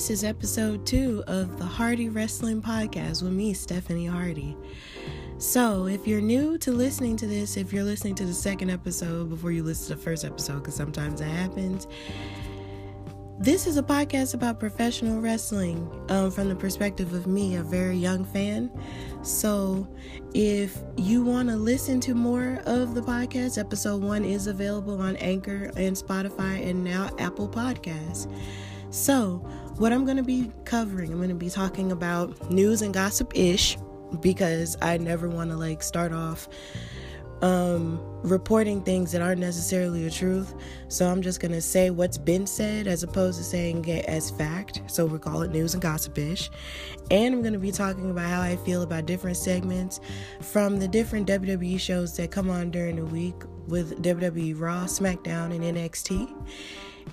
This is episode two of the Hardy Wrestling Podcast with me, Stephanie Hardy. So, if you're new to listening to this, if you're listening to the second episode before you listen to the first episode, because sometimes that happens, this is a podcast about professional wrestling um, from the perspective of me, a very young fan. So, if you want to listen to more of the podcast, episode one is available on Anchor and Spotify and now Apple Podcasts. So, what I'm going to be covering, I'm going to be talking about news and gossip ish because I never want to like start off um, reporting things that aren't necessarily the truth. So I'm just going to say what's been said as opposed to saying it as fact. So we call it news and gossipish. And I'm going to be talking about how I feel about different segments from the different WWE shows that come on during the week with WWE Raw, SmackDown, and NXT.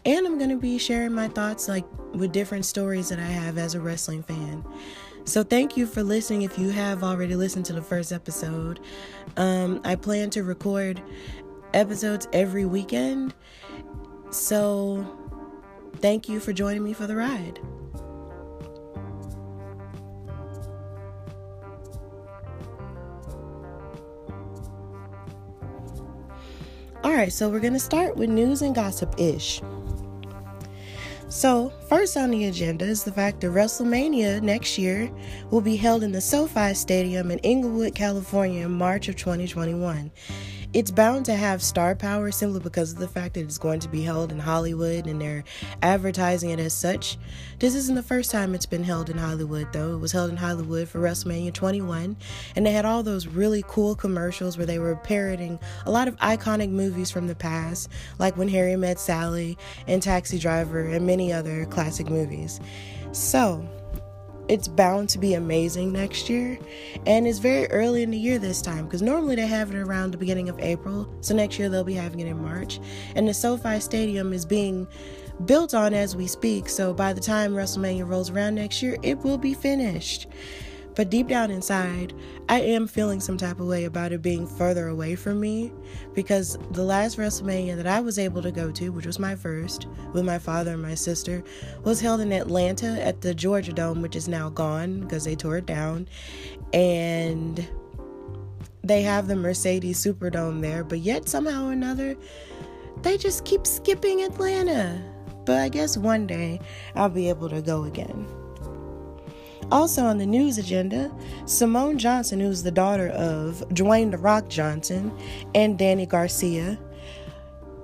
And I'm going to be sharing my thoughts like with different stories that I have as a wrestling fan. So, thank you for listening if you have already listened to the first episode. Um, I plan to record episodes every weekend. So, thank you for joining me for the ride. All right, so we're going to start with news and gossip ish. So, first on the agenda is the fact that WrestleMania next year will be held in the SoFi Stadium in Inglewood, California in March of 2021. It's bound to have star power simply because of the fact that it's going to be held in Hollywood and they're advertising it as such. This isn't the first time it's been held in Hollywood, though. It was held in Hollywood for WrestleMania 21, and they had all those really cool commercials where they were parroting a lot of iconic movies from the past, like When Harry Met Sally and Taxi Driver, and many other classic movies. So, it's bound to be amazing next year. And it's very early in the year this time because normally they have it around the beginning of April. So next year they'll be having it in March. And the SoFi Stadium is being built on as we speak. So by the time WrestleMania rolls around next year, it will be finished. But deep down inside, I am feeling some type of way about it being further away from me because the last WrestleMania that I was able to go to, which was my first with my father and my sister, was held in Atlanta at the Georgia Dome, which is now gone because they tore it down. And they have the Mercedes Superdome there, but yet somehow or another, they just keep skipping Atlanta. But I guess one day I'll be able to go again. Also on the news agenda, Simone Johnson, who's the daughter of Dwayne The Rock Johnson and Dany Garcia,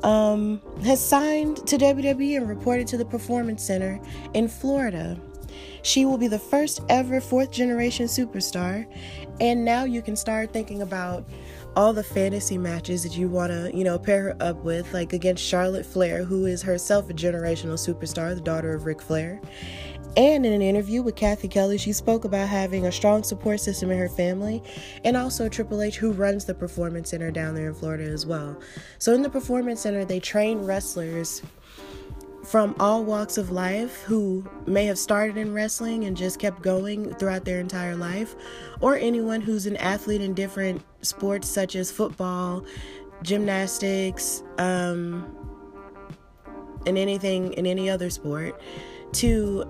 um, has signed to WWE and reported to the Performance Center in Florida. She will be the first ever fourth generation superstar, and now you can start thinking about all the fantasy matches that you want to, you know, pair her up with, like against Charlotte Flair, who is herself a generational superstar, the daughter of Ric Flair. And in an interview with Cathy Kelly, she spoke about having a strong support system in her family and also Triple H, who runs the Performance Center down there in Florida as well. So, in the Performance Center, they train wrestlers from all walks of life who may have started in wrestling and just kept going throughout their entire life, or anyone who's an athlete in different sports such as football, gymnastics, um, and anything in any other sport to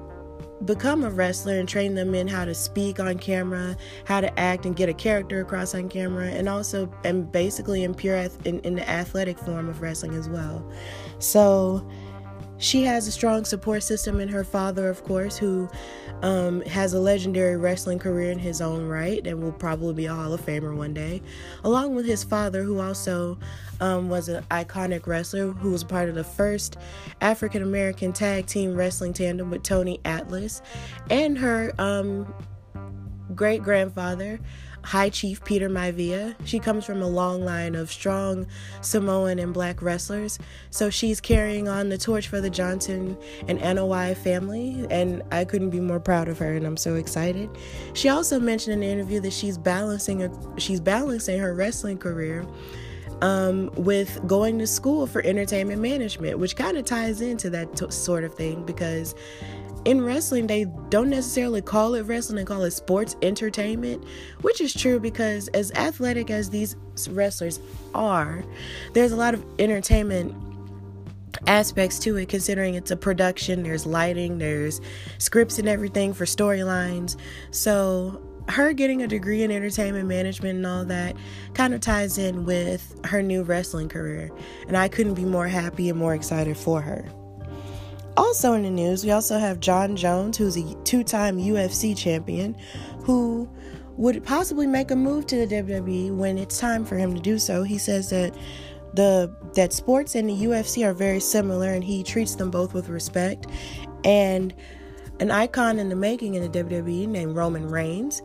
become a wrestler and train them in how to speak on camera, how to act and get a character across on camera, and also and basically in pure in, in the athletic form of wrestling as well. So she has a strong support system in her father, of course, who um, has a legendary wrestling career in his own right and will probably be a Hall of Famer one day, along with his father, who also um, was an iconic wrestler who was part of the first African American tag team wrestling tandem with Tony Atlas, and her um, great grandfather, High Chief Peter Maivia. She comes from a long line of strong Samoan and black wrestlers, so she's carrying on the torch for the Johnson and Anoa'i family, and I couldn't be more proud of her, and I'm so excited. She also mentioned in the interview that she's balancing her, she's balancing her wrestling career um, with going to school for entertainment management, which kind of ties into that t- sort of thing because in wrestling, they don't necessarily call it wrestling, they call it sports entertainment, which is true because as athletic as these wrestlers are, there's a lot of entertainment aspects to it considering it's a production there's lighting there's scripts and everything for storylines. So her getting a degree in entertainment management and all that kind of ties in with her new wrestling career and i couldn't be more happy and more excited for her. Also in the news we also have jon jones who's a two-time ufc champion who would possibly make a move to the wwe when it's time for him to do so. He says that the that sports and the UFC are very similar and he treats them both with respect. And an icon in the making in the WWE named Roman Reigns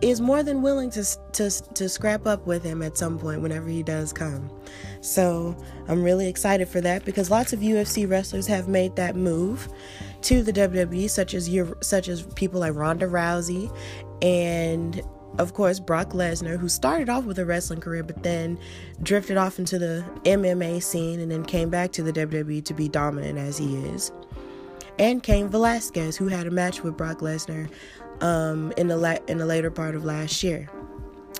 is more than willing to to to scrap up with him at some point whenever he does come. So, I'm really excited for that because lots of UFC wrestlers have made that move to the WWE such as such as people like Ronda Rousey and of course, Brock Lesnar, who started off with a wrestling career but then drifted off into the MMA scene and then came back to the WWE to be dominant as he is. And Cain Velasquez, who had a match with Brock Lesnar um, in the la- in the later part of last year.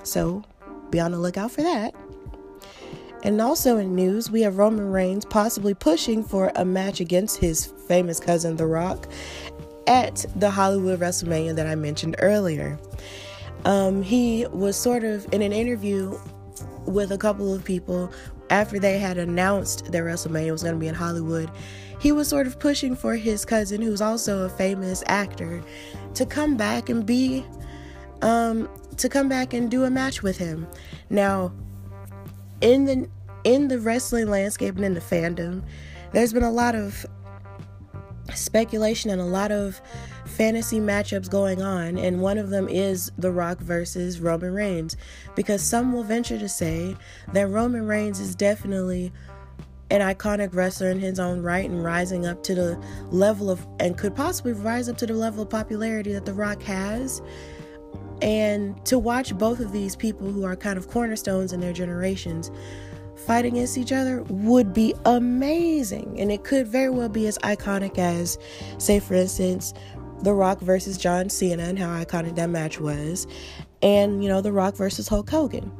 So, be on the lookout for that. And also in news, we have Roman Reigns possibly pushing for a match against his famous cousin, The Rock, at the Hollywood WrestleMania that I mentioned earlier. Um, he was sort of in an interview with a couple of people after they had announced that WrestleMania was going to be in Hollywood. He was sort of pushing for his cousin, who's also a famous actor, to come back and be, um, to come back and do a match with him. Now, in the in the wrestling landscape and in the fandom, there's been a lot of speculation and a lot of fantasy matchups going on, and one of them is The Rock versus Roman Reigns. Because some will venture to say that Roman Reigns is definitely an iconic wrestler in his own right and rising up to the level of, and could possibly rise up to the level of popularity that The Rock has. And to watch both of these people who are kind of cornerstones in their generations fight against each other would be amazing. And it could very well be as iconic as, say, for instance, The Rock versus John Cena and how iconic that match was, and, you know, The Rock versus Hulk Hogan.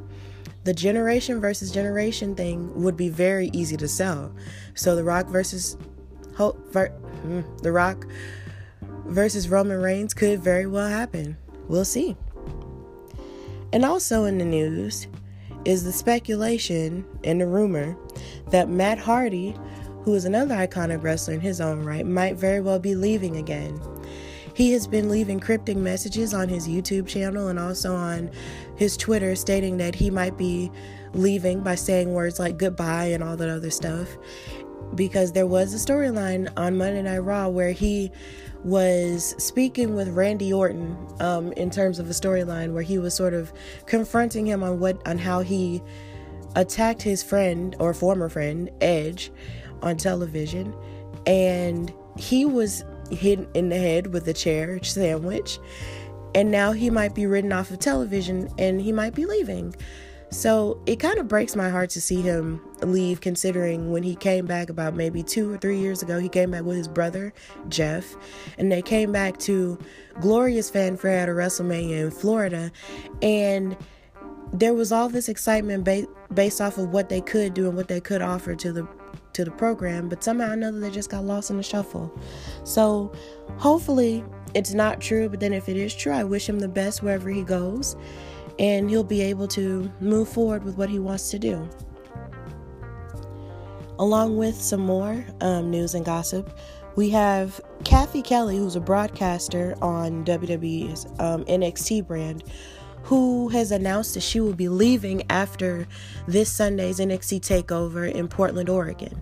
The generation versus generation thing would be very easy to sell. So, The Rock versus Hulk, ver- hmm, The Rock versus Roman Reigns could very well happen. We'll see. And also in the news, is the speculation and the rumor that Matt Hardy, who is another iconic wrestler in his own right, might very well be leaving again. He has been leaving cryptic messages on his YouTube channel and also on his Twitter stating that he might be leaving by saying words like goodbye and all that other stuff. Because there was a storyline on Monday Night Raw where he was speaking with Randy Orton um, in terms of a storyline where he was sort of confronting him on what on how he attacked his friend or former friend Edge on television, and he was hit in the head with a chair sandwich, and now he might be ridden off of television and he might be leaving. So it kind of breaks my heart to see him leave, considering when he came back about maybe two or three years ago, he came back with his brother, Jeff, and they came back to glorious fanfare at a WrestleMania in Florida. And there was all this excitement ba- based off of what they could do and what they could offer to the to the program, but somehow or another they just got lost in the shuffle. So hopefully it's not true, but then if it is true, I wish him the best wherever he goes and he'll be able to move forward with what he wants to do. Along with some more um, news and gossip, we have Cathy Kelly, who's a broadcaster on WWE's um, NXT brand, who has announced that she will be leaving after this Sunday's NXT takeover in Portland, Oregon.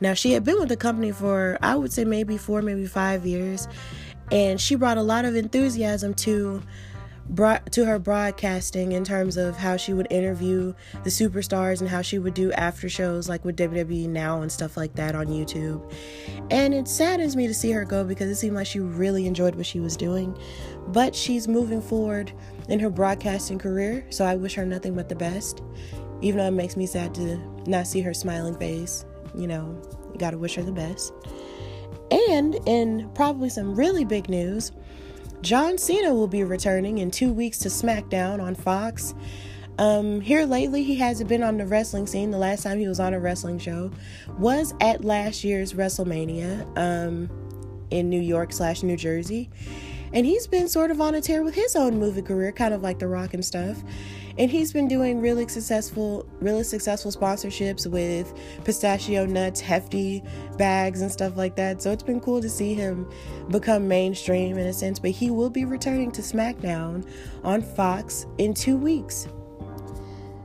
Now, she had been with the company for, I would say, maybe four, maybe five years, and she brought a lot of enthusiasm to brought to her broadcasting in terms of how she would interview the superstars and how she would do after shows like with WWE Now and stuff like that on YouTube. And it saddens me to see her go because it seemed like she really enjoyed what she was doing. But she's moving forward in her broadcasting career, so I wish her nothing but the best. Even though it makes me sad to not see her smiling face, you know, you gotta wish her the best. And in probably some really big news, John Cena will be returning in two weeks to SmackDown on Fox. Um, here lately, he hasn't been on the wrestling scene. The last time he was on a wrestling show was at last year's WrestleMania um, in New York slash New Jersey. And he's been sort of on a tear with his own movie career, kind of like The Rock and stuff. And he's been doing really successful, really successful sponsorships with pistachio nuts, hefty bags, and stuff like that. So it's been cool to see him become mainstream in a sense. But he will be returning to SmackDown on Fox in two weeks.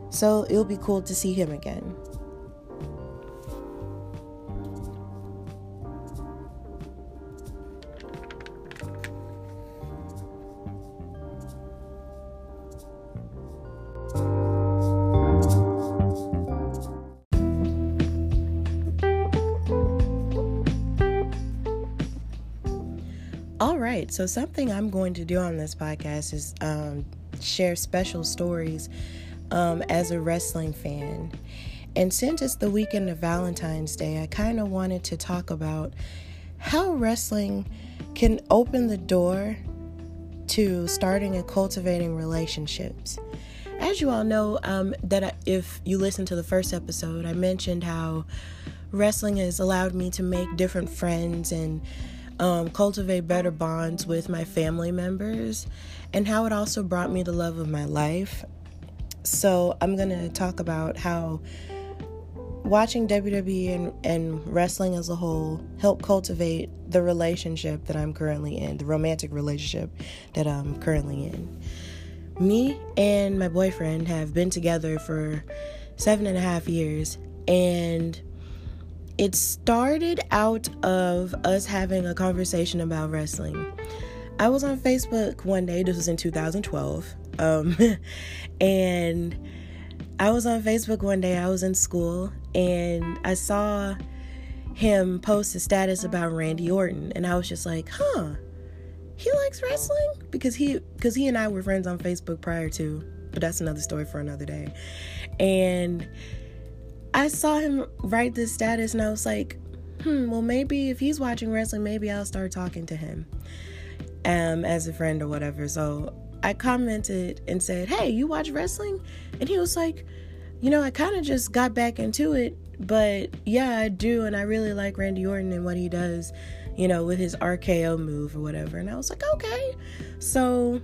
So it'll be cool to see him again. Right, so something I'm going to do on this podcast is um, share special stories um, as a wrestling fan. And since it's the weekend of Valentine's Day, I kind of wanted to talk about how wrestling can open the door to starting and cultivating relationships. As you all know, um, that I, if you listen to the first episode, I mentioned how wrestling has allowed me to make different friends and um, cultivate better bonds with my family members, and how it also brought me the love of my life. So, I'm going to talk about how watching WWE and, and wrestling as a whole helped cultivate the relationship that I'm currently in, the romantic relationship that I'm currently in. Me and my boyfriend have been together for seven and a half years, and it started out of us having a conversation about wrestling. I was on Facebook one day, this was in 2012, um, and I was on Facebook one day, I was in school, and I saw him post a status about Randy Orton, and I was just like, huh, he likes wrestling? Because he, because he and I were friends on Facebook prior to, but that's another story for another day. And I saw him write this status and I was like, hmm, well, maybe if he's watching wrestling, maybe I'll start talking to him um, as a friend or whatever. So I commented and said, hey, you watch wrestling? And he was like, you know, I kind of just got back into it, but yeah, I do. And I really like Randy Orton and what he does, you know, with his RKO move or whatever. And I was like, okay. So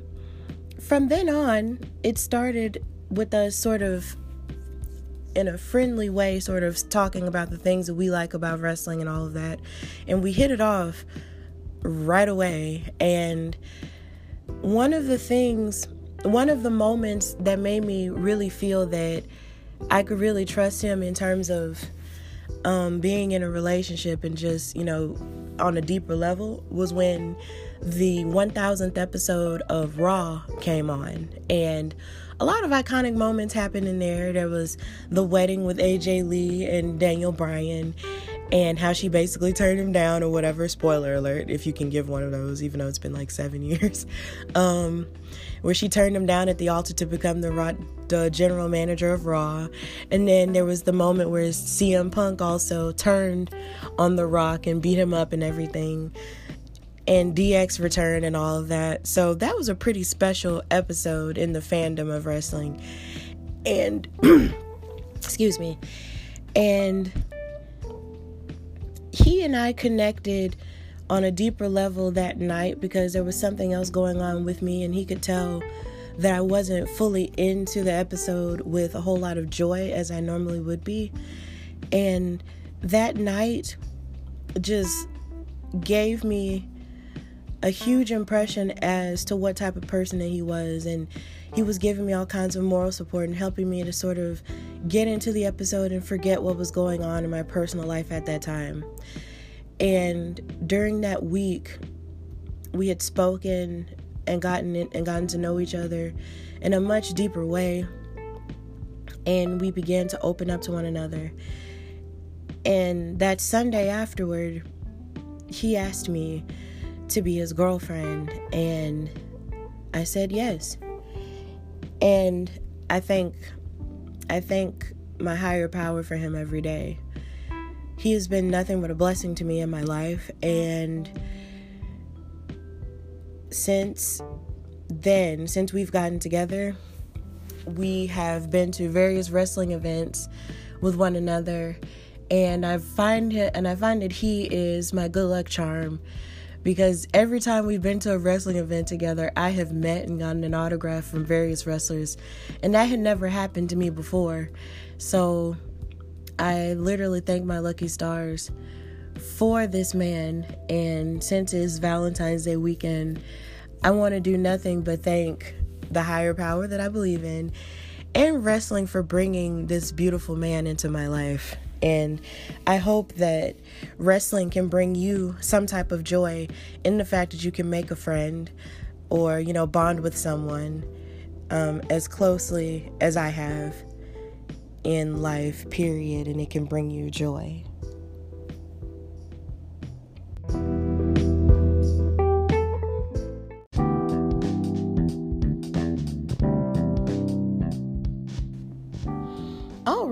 from then on, it started with us sort of in a friendly way, sort of talking about the things that we like about wrestling and all of that. And we hit it off right away. And one of the things, one of the moments that made me really feel that I could really trust him in terms of um, being in a relationship and just, you know, on a deeper level was when the 1000th episode of Raw came on. And a lot of iconic moments happened in there. There was the wedding with AJ Lee and Daniel Bryan, and how she basically turned him down, or whatever. Spoiler alert, if you can give one of those, even though it's been like seven years. Um, where she turned him down at the altar to become the, the general manager of Raw. And then there was the moment where CM Punk also turned on The Rock and beat him up and everything and DX return and all of that. So that was a pretty special episode in the fandom of wrestling. And excuse me. And he and I connected on a deeper level that night because there was something else going on with me and he could tell that I wasn't fully into the episode with a whole lot of joy as I normally would be. And that night just gave me a huge impression as to what type of person that he was and he was giving me all kinds of moral support and helping me to sort of get into the episode and forget what was going on in my personal life at that time. And during that week, we had spoken and gotten in, and gotten to know each other in a much deeper way. And we began to open up to one another. And that Sunday afterward, he asked me to be his girlfriend and I said yes. And I thank I thank my higher power for him every day. He has been nothing but a blessing to me in my life and since then, since we've gotten together, we have been to various wrestling events with one another, and I find it, and I find that he is my good luck charm because every time we've been to a wrestling event together, I have met and gotten an autograph from various wrestlers, and that had never happened to me before. So I literally thank my lucky stars for this man. And since it's Valentine's Day weekend, I want to do nothing but thank the higher power that I believe in and wrestling for bringing this beautiful man into my life. And I hope that wrestling can bring you some type of joy in the fact that you can make a friend or, you know, bond with someone um, as closely as I have in life, period, and it can bring you joy.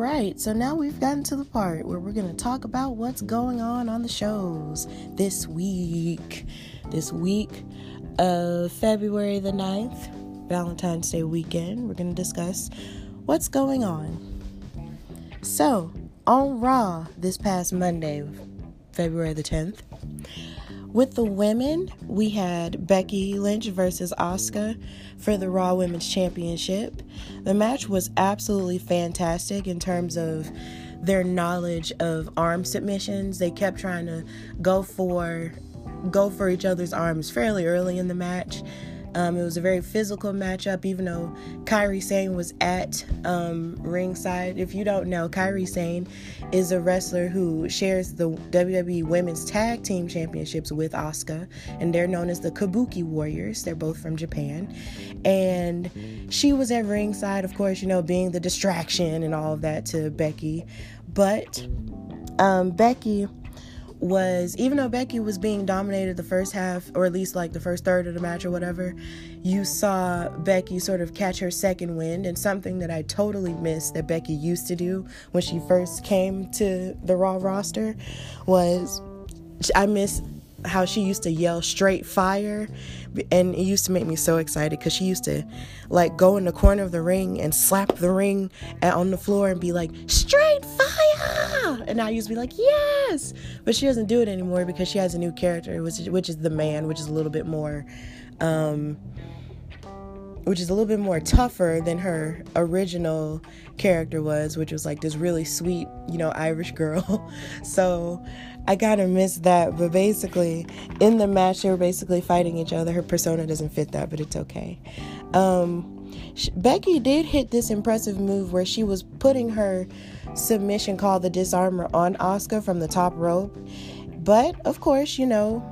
Right, so now we've gotten to the part where we're going to talk about what's going on on the shows this week. This week of February the 9th, Valentine's Day weekend, we're going to discuss what's going on. So, on Raw this past Monday, February the 10th, with the women, we had Becky Lynch versus Asuka for the Raw Women's Championship. The match was absolutely fantastic in terms of their knowledge of arm submissions. They kept trying to go for go for each other's arms fairly early in the match. Um, it was a very physical matchup, even though Kairi Sane was at um, ringside. If you don't know, Kairi Sane is a wrestler who shares the WWE Women's Tag Team Championships with Asuka, and they're known as the Kabuki Warriors. They're both from Japan. And she was at ringside, of course, you know, being the distraction and all of that to Becky. But um, Becky was even though Becky was being dominated the first half, or at least like the first third of the match or whatever, you saw Becky sort of catch her second wind. And something that I totally missed that Becky used to do when she first came to the Raw roster was I miss how she used to yell straight fire and it used to make me so excited because she used to like go in the corner of the ring and slap the ring on the floor and be like straight fire and i used to be like yes but she doesn't do it anymore because she has a new character which is, which is the man which is a little bit more um, which is a little bit more tougher than her original character was, which was like this really sweet, you know, Irish girl. so I of missed that. But basically, in the match, they were basically fighting each other. Her persona doesn't fit that, but it's okay. Um, Becky did hit this impressive move where she was putting her submission called the disarmer on Asuka from the top rope. But of course, you know,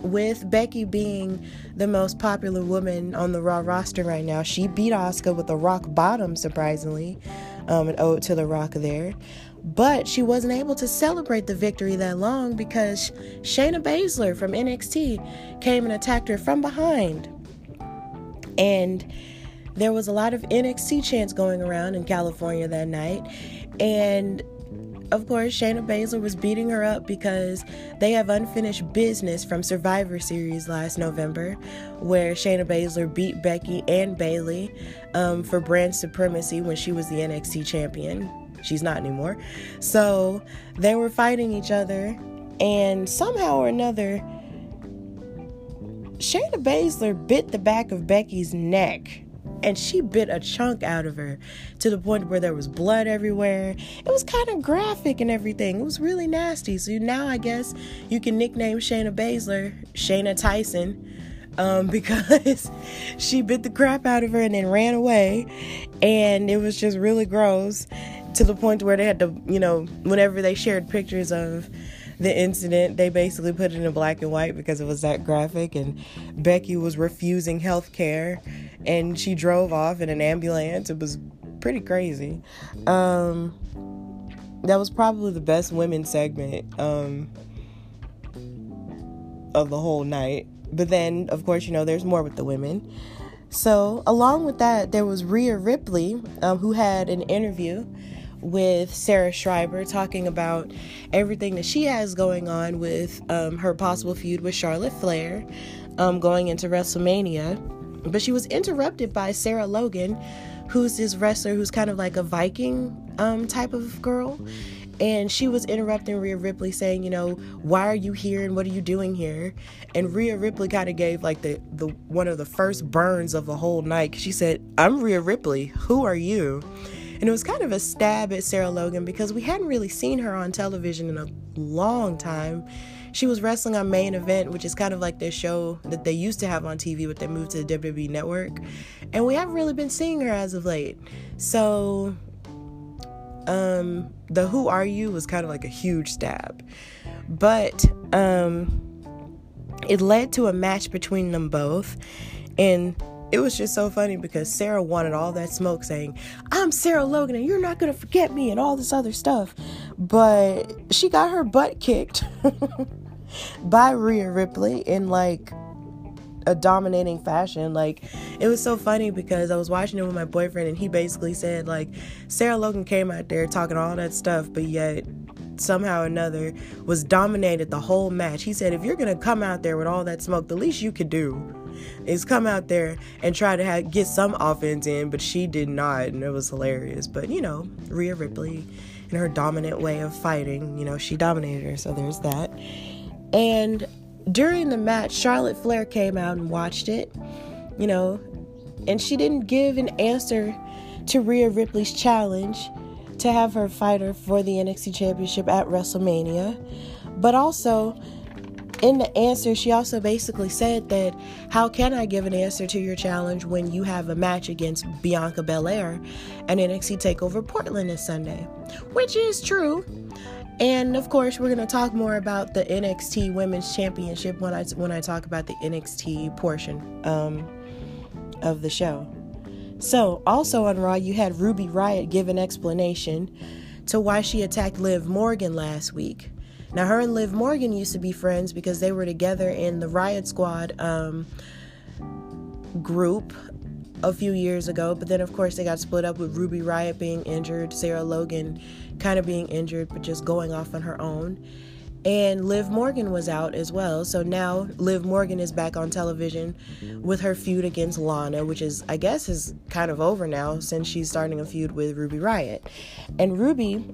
with Becky being the most popular woman on the Raw roster right now, she beat Asuka with a rock bottom, surprisingly, um, an ode to the Rock there. But she wasn't able to celebrate the victory that long because Shayna Baszler from NXT came and attacked her from behind. And there was a lot of NXT chants going around in California that night. And of course, Shayna Baszler was beating her up because they have unfinished business from Survivor Series last November, where Shayna Baszler beat Becky and Bayley um, for brand supremacy when she was the NXT champion. She's not anymore. So they were fighting each other, and somehow or another, Shayna Baszler bit the back of Becky's neck and she bit a chunk out of her to the point where there was blood everywhere. It was kind of graphic and everything. It was really nasty. So now I guess you can nickname Shayna Baszler Shayna Tyson. Um, because she bit the crap out of her and then ran away, and it was just really gross to the point where they had to, you know, whenever they shared pictures of the incident, they basically put it in black and white because it was that graphic. And Becky was refusing health care and she drove off in an ambulance. It was pretty crazy. Um, that was probably the best women segment um, of the whole night. But then, of course, you know, there's more with the women. So, along with that, there was Rhea Ripley, um, who had an interview with Sarah Schreiber talking about everything that she has going on with um, her possible feud with Charlotte Flair um, going into WrestleMania. But she was interrupted by Sarah Logan, who's this wrestler who's kind of like a Viking um, type of girl. And she was interrupting Rhea Ripley, saying, you know, why are you here and what are you doing here? And Rhea Ripley kind of gave like the, the one of the first burns of the whole night. She said, I'm Rhea Ripley. Who are you? And it was kind of a stab at Sarah Logan because we hadn't really seen her on television in a long time. She was wrestling on Main Event, which is kind of like their show that they used to have on TV, but they moved to the WWE network. And we haven't really been seeing her as of late. So um the who are you was kind of like a huge stab. But um it led to a match between them both. And it was just so funny because Sarah wanted all that smoke saying, I'm Sarah Logan and you're not going to forget me and all this other stuff. But she got her butt kicked by Rhea Ripley in like a dominating fashion. Like it was so funny because I was watching it with my boyfriend and he basically said like Sarah Logan came out there talking all that stuff, but yet somehow or another was dominated the whole match. He said if you're gonna come out there with all that smoke, the least you could do is come out there and try to have, get some offense in, but she did not, and it was hilarious. But you know, Rhea Ripley and her dominant way of fighting, you know, she dominated her, so there's that. And during the match, Charlotte Flair came out and watched it, you know, and she didn't give an answer to Rhea Ripley's challenge to have her fighter for the NXT Championship at WrestleMania. But also, in the answer, she also basically said that how can I give an answer to your challenge when you have a match against Bianca Belair and NXT TakeOver Portland this Sunday? Which is true. And of course, we're going to talk more about the NXT Women's Championship when I when I talk about the NXT portion um, of the show. So, also on Raw, you had Ruby Riot give an explanation to why she attacked Liv Morgan last week. Now, her and Liv Morgan used to be friends because they were together in the Riot Squad um, group a few years ago. But then, of course, they got split up with Ruby Riot being injured, Sarah Logan kind of being injured, but just going off on her own. And Liv Morgan was out as well. So now Liv Morgan is back on television with her feud against Lana, which is, I guess, is kind of over now since she's starting a feud with Ruby Riot. And Ruby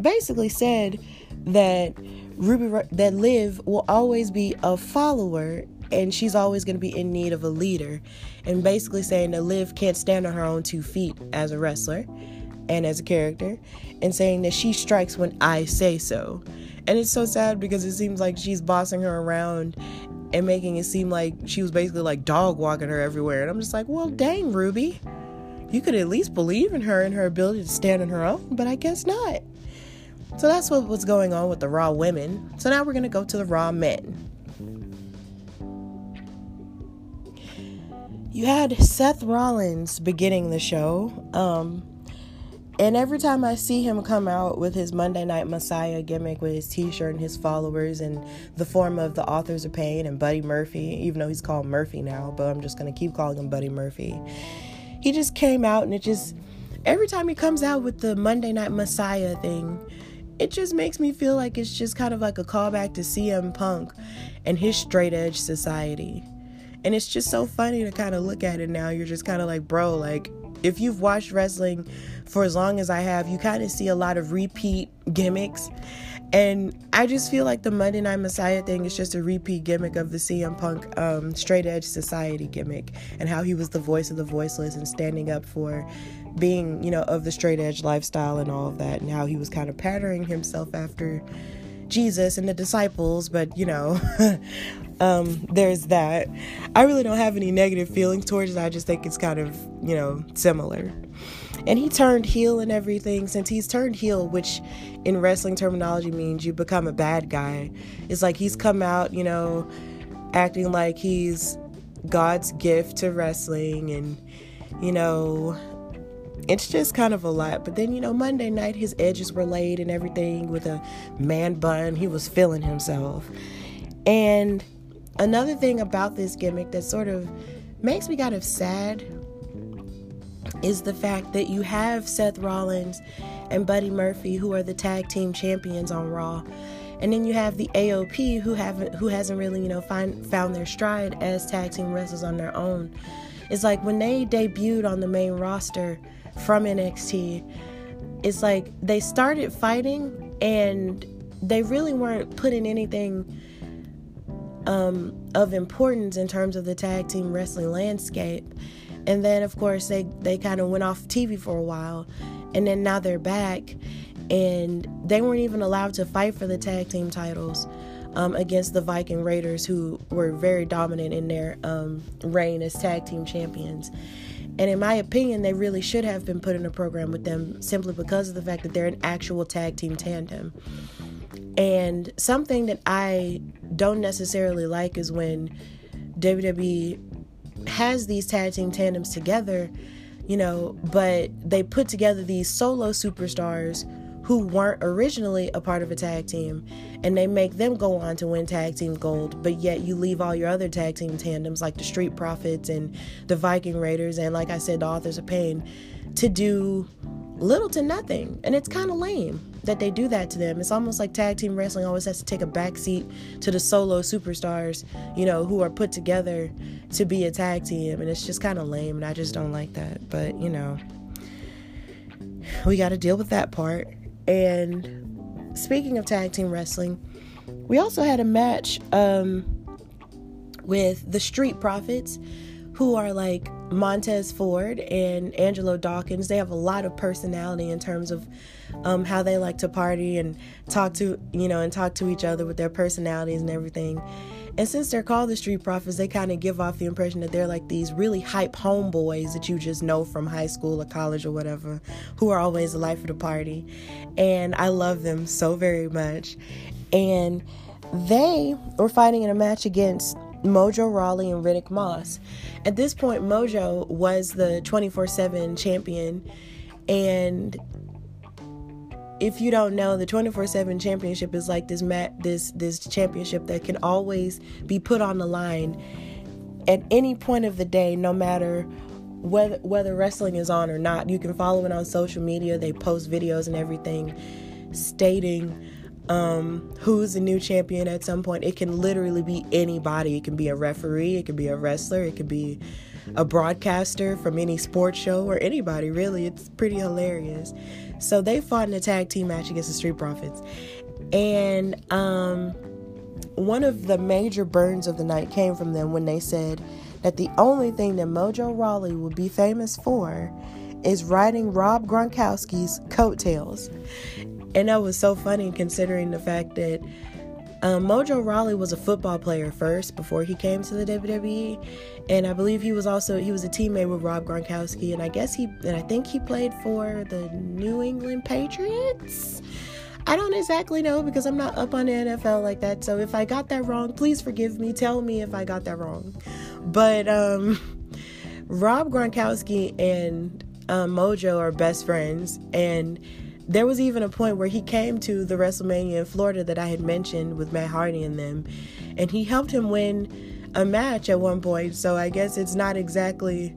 basically said that Ruby that Liv will always be a follower and she's always going to be in need of a leader. And basically saying that Liv can't stand on her own two feet as a wrestler and as a character, and saying that she strikes when I say so. And it's so sad because it seems like she's bossing her around and making it seem like she was basically like dog walking her everywhere. And I'm just like, well, dang, Ruby. You could at least believe in her and her ability to stand on her own, but I guess not. So that's what was going on with the Raw women. So now we're going to go to the Raw men. You had Seth Rollins beginning the show. Um, and every time I see him come out with his Monday Night Messiah gimmick with his t shirt and his followers and the form of the Authors of Pain and Buddy Murphy, even though he's called Murphy now, but I'm just going to keep calling him Buddy Murphy. He just came out and it just, every time he comes out with the Monday Night Messiah thing, it just makes me feel like it's just kind of like a callback to CM Punk and his straight edge society. And it's just so funny to kind of look at it now. You're just kind of like, bro, like, if you've watched wrestling for as long as I have, you kind of see a lot of repeat gimmicks. And I just feel like the Monday Night Messiah thing is just a repeat gimmick of the CM Punk um, straight edge society gimmick and how he was the voice of the voiceless and standing up for being, you know, of the straight edge lifestyle and all of that, and how he was kind of patterning himself after Jesus and the disciples, but you know, um, there's that. I really don't have any negative feelings towards it. I just think it's kind of, you know, similar. And he turned heel and everything. Since he's turned heel, which in wrestling terminology means you become a bad guy, it's like he's come out, you know, acting like he's God's gift to wrestling and, you know, it's just kind of a lot. But then, you know, Monday night his edges were laid and everything with a man bun. He was feeling himself. And another thing about this gimmick that sort of makes me kind of sad is the fact that you have Seth Rollins and Buddy Murphy who are the tag team champions on Raw. And then you have the AOP who haven't who hasn't really, you know, find, found their stride as tag team wrestlers on their own. It's like when they debuted on the main roster, from NXT, it's like they started fighting and they really weren't putting anything um, of importance in terms of the tag team wrestling landscape. And then, of course, they, they kind of went off TV for a while. And then now they're back. And they weren't even allowed to fight for the tag team titles um, against the Viking Raiders, who were very dominant in their um, reign as tag team champions. And in my opinion, they really should have been put in a program with them simply because of the fact that they're an actual tag team tandem. And something that I don't necessarily like is when WWE has these tag team tandems together, you know, but they put together these solo superstars who weren't originally a part of a tag team and they make them go on to win tag team gold but yet you leave all your other tag team tandems like the street profits and the viking raiders and like i said the authors of pain to do little to nothing. And it's kind of lame that they do that to them. It's almost like tag team wrestling always has to take a backseat to the solo superstars you know who are put together to be a tag team and it's just kind of lame and i just don't like that. But you know we got to deal with that part and speaking of tag team wrestling, we also had a match um, with the Street Profits, who are like Montez Ford and Angelo Dawkins. They have a lot of personality in terms of um, how they like to party and talk to, you know, and talk to each other with their personalities and everything. And since they're called the Street Profits, they kind of give off the impression that they're like these really hype homeboys that you just know from high school or college or whatever, who are always the life of the party. And I love them so very much. And they were fighting in a match against Mojo Rawley and Riddick Moss. At this point, Mojo was the 24 7 champion, and if you don't know, the 24/7 championship is like this mat this this championship that can always be put on the line at any point of the day no matter whether whether wrestling is on or not. You can follow it on social media. They post videos and everything stating um, who's the new champion at some point. It can literally be anybody. It can be a referee, it can be a wrestler, it could be a broadcaster from any sports show or anybody really. It's pretty hilarious. So they fought in a tag team match against the Street Profits. And um, one of the major burns of the night came from them when they said that the only thing that Mojo Rawley would be famous for is riding Rob Gronkowski's coattails. And that was so funny considering the fact that um, Mojo Rawley was a football player first before he came to the WWE, and I believe he was also he was a teammate with Rob Gronkowski, and I guess he and I think he played for the New England Patriots. I don't exactly know because I'm not up on the NFL like that. So if I got that wrong, please forgive me. Tell me if I got that wrong. But um, Rob Gronkowski and um, Mojo are best friends, and there was even a point where he came to the WrestleMania in Florida that I had mentioned with Matt Hardy and them, and he helped him win a match at one point. So I guess it's not exactly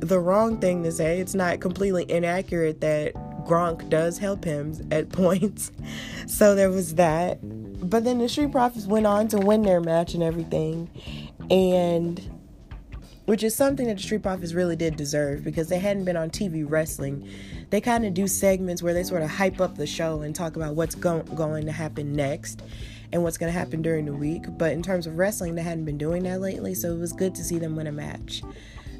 the wrong thing to say. It's not completely inaccurate that Gronk does help him at points. so there was that. But then the Street Profits went on to win their match and everything. And which is something that the Street Profits really did deserve because they hadn't been on TV wrestling. They kind of do segments where they sort of hype up the show and talk about what's go- going to happen next and what's going to happen during the week. But in terms of wrestling, they hadn't been doing that lately, so it was good to see them win a match.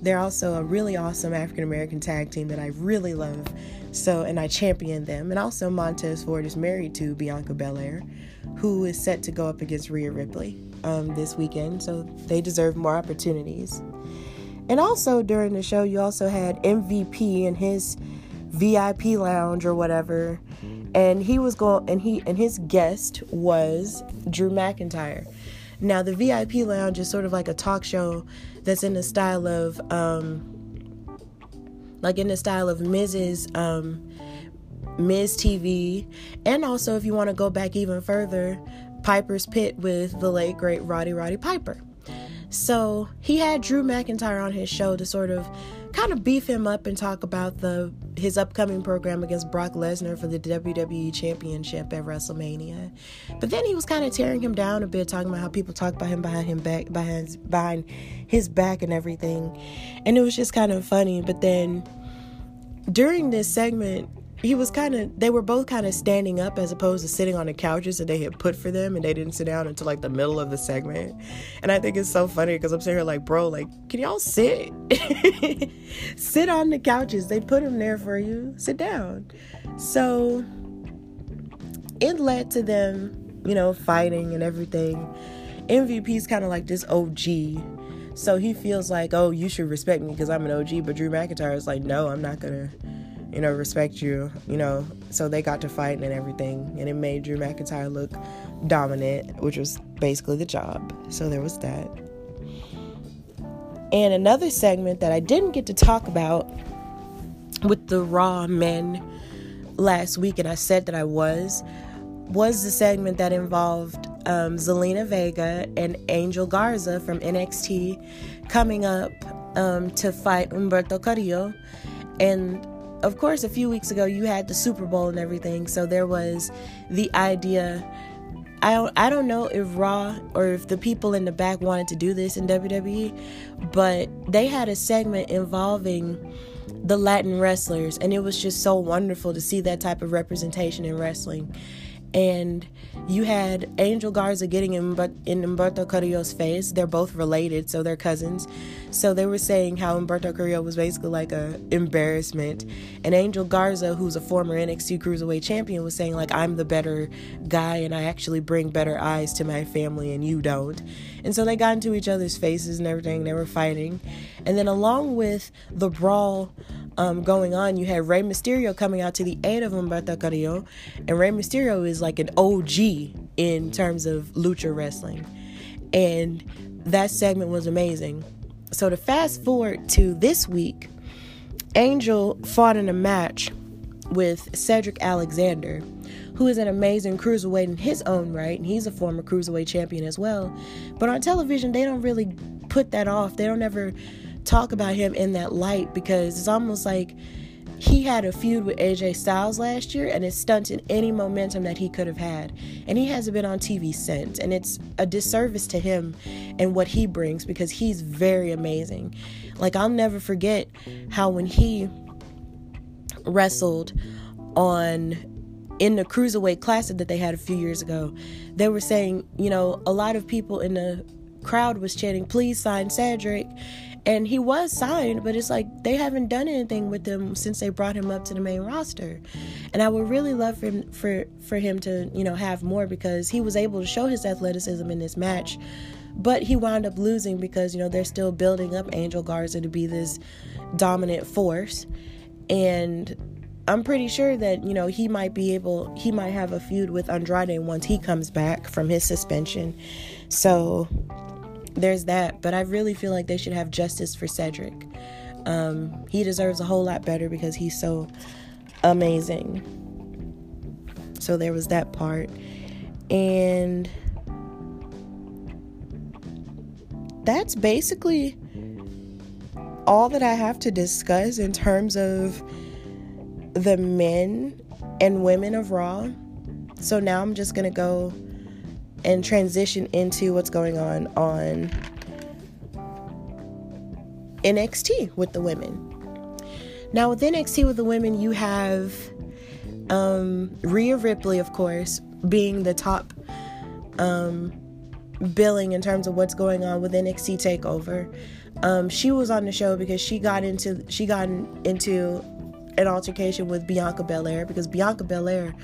They're also a really awesome African American tag team that I really love. So, and I champion them. And also, Montez Ford is married to Bianca Belair, who is set to go up against Rhea Ripley um, this weekend. So, they deserve more opportunities. And also during the show, you also had MVP and his VIP lounge or whatever, and he was going and he and his guest was Drew McIntyre. Now the VIP lounge is sort of like a talk show that's in the style of um, like in the style of Mrs. Um, Miz TV, and also if you want to go back even further, Piper's Pit with the late great Roddy Roddy Piper. So he had Drew McIntyre on his show to sort of kind of beef him up and talk about the his upcoming program against Brock Lesnar for the WWE Championship at WrestleMania. But then he was kind of tearing him down a bit, talking about how people talk about him behind him back behind behind his back and everything. And it was just kind of funny. But then during this segment, he was kind of they were both kind of standing up as opposed to sitting on the couches that they had put for them and they didn't sit down until like the middle of the segment. And i think it's so funny because i'm sitting here like bro like can y'all sit? Sit on the couches. They put them there for you. Sit down. So it led to them you know fighting and everything. Mvp's kind of like this og so he feels like oh you should respect me because i'm an og but drew mcintyre is like no i'm not gonna you know, respect you, you know. So they got to fight and everything, and it made Drew McIntyre look dominant, which was basically the job. So there was that. And another segment that I didn't get to talk about with the Raw men last week, and I said that I was, was the segment that involved um, Zelina Vega and Angel Garza from NXT coming up um, to fight Humberto Carrillo. And of course, a few weeks ago you had the Super Bowl and everything, so there was the idea. I don't, I don't know if Raw or if the people in the back wanted to do this in WWE, but they had a segment involving the Latin wrestlers, and it was just so wonderful to see that type of representation in wrestling and you had Angel Garza getting in, but in Humberto Carrillo's face. They're both related, so they're cousins. So they were saying how Humberto Carrillo was basically like a embarrassment, and Angel Garza, who's a former NXT Cruiserweight champion, was saying like I'm the better guy and I actually bring better eyes to my family and you don't. And so they got into each other's faces and everything. They were fighting, and then along with the brawl um, going on, you had Rey Mysterio coming out to the aid of Humberto Carrillo, and Rey Mysterio is like an OG in terms of lucha wrestling, and that segment was amazing. So to fast forward to this week, Angel fought in a match with Cedric Alexander, who is an amazing cruiserweight in his own right, and he's a former cruiserweight champion as well. But on television, they don't really put that off. They don't ever talk about him in that light because it's almost like he had a feud with AJ Styles last year and it stunted any momentum that he could have had. And he hasn't been on TV since. And it's a disservice to him and what he brings because he's very amazing. Like, I'll never forget how when he wrestled on in the cruiserweight classic that they had a few years ago, they were saying, you know, a lot of people in the crowd was chanting, please sign Cedric and he was signed but it's like they haven't done anything with him since they brought him up to the main roster. And i would really love for him for for him to you know have more because he was able to show his athleticism in this match. But he wound up losing because you know they're still building up angel garza to be this dominant force. And i'm pretty sure that you know he might be able he might have a feud with andrade once he comes back from his suspension. So there's that. But I really feel like they should have justice for Cedric. Um, he deserves a whole lot better because he's so amazing. So there was that part. And that's basically all that I have to discuss in terms of the men and women of Raw. So now I'm just going to go and transition into what's going on on NXT with the women. Now, with NXT with the women, you have um, Rhea Ripley, of course, being the top um, billing in terms of what's going on with NXT Takeover. Um, she was on the show because she got into she got into an altercation with Bianca Belair because Bianca Belair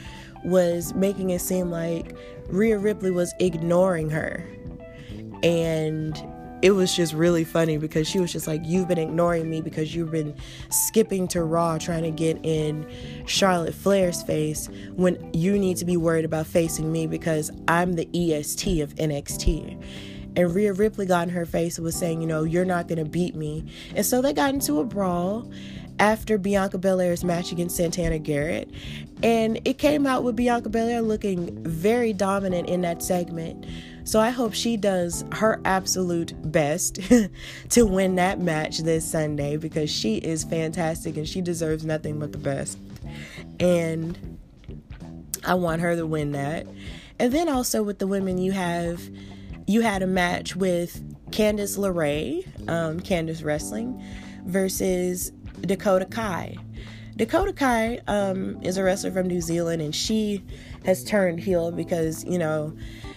was making it seem like Rhea Ripley was ignoring her. And it was just really funny because she was just like, You've been ignoring me because you've been skipping to Raw trying to get in Charlotte Flair's face when you need to be worried about facing me because I'm the EST of NXT. And Rhea Ripley got in her face and was saying, You know, you're not going to beat me. And so they got into a brawl after Bianca Belair's match against Santana Garrett. And it came out with Bianca Belair looking very dominant in that segment. So I hope she does her absolute best to win that match this Sunday because she is fantastic and she deserves nothing but the best. And I want her to win that. And then also with the women, you have you had a match with Candice LeRae, um, Candice Wrestling, versus Dakota Kai. Dakota Kai um, is a wrestler from New Zealand, and she has turned heel because you know